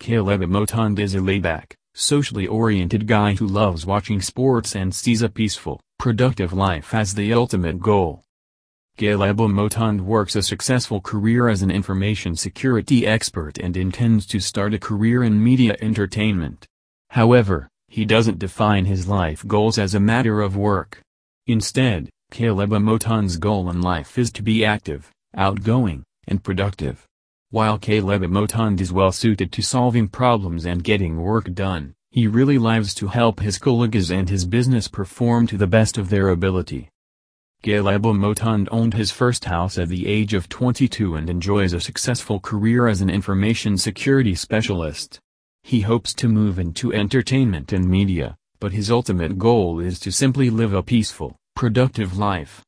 Caleb Motond is a laid-back, socially oriented guy who loves watching sports and sees a peaceful, productive life as the ultimate goal. Caleb Motond works a successful career as an information security expert and intends to start a career in media entertainment. However, he doesn't define his life goals as a matter of work. Instead, Caleb Motond's goal in life is to be active, outgoing, and productive. While Caleb Motond is well suited to solving problems and getting work done, he really lives to help his colleagues and his business perform to the best of their ability. Caleb Motond owned his first house at the age of 22 and enjoys a successful career as an information security specialist. He hopes to move into entertainment and media, but his ultimate goal is to simply live a peaceful, productive life.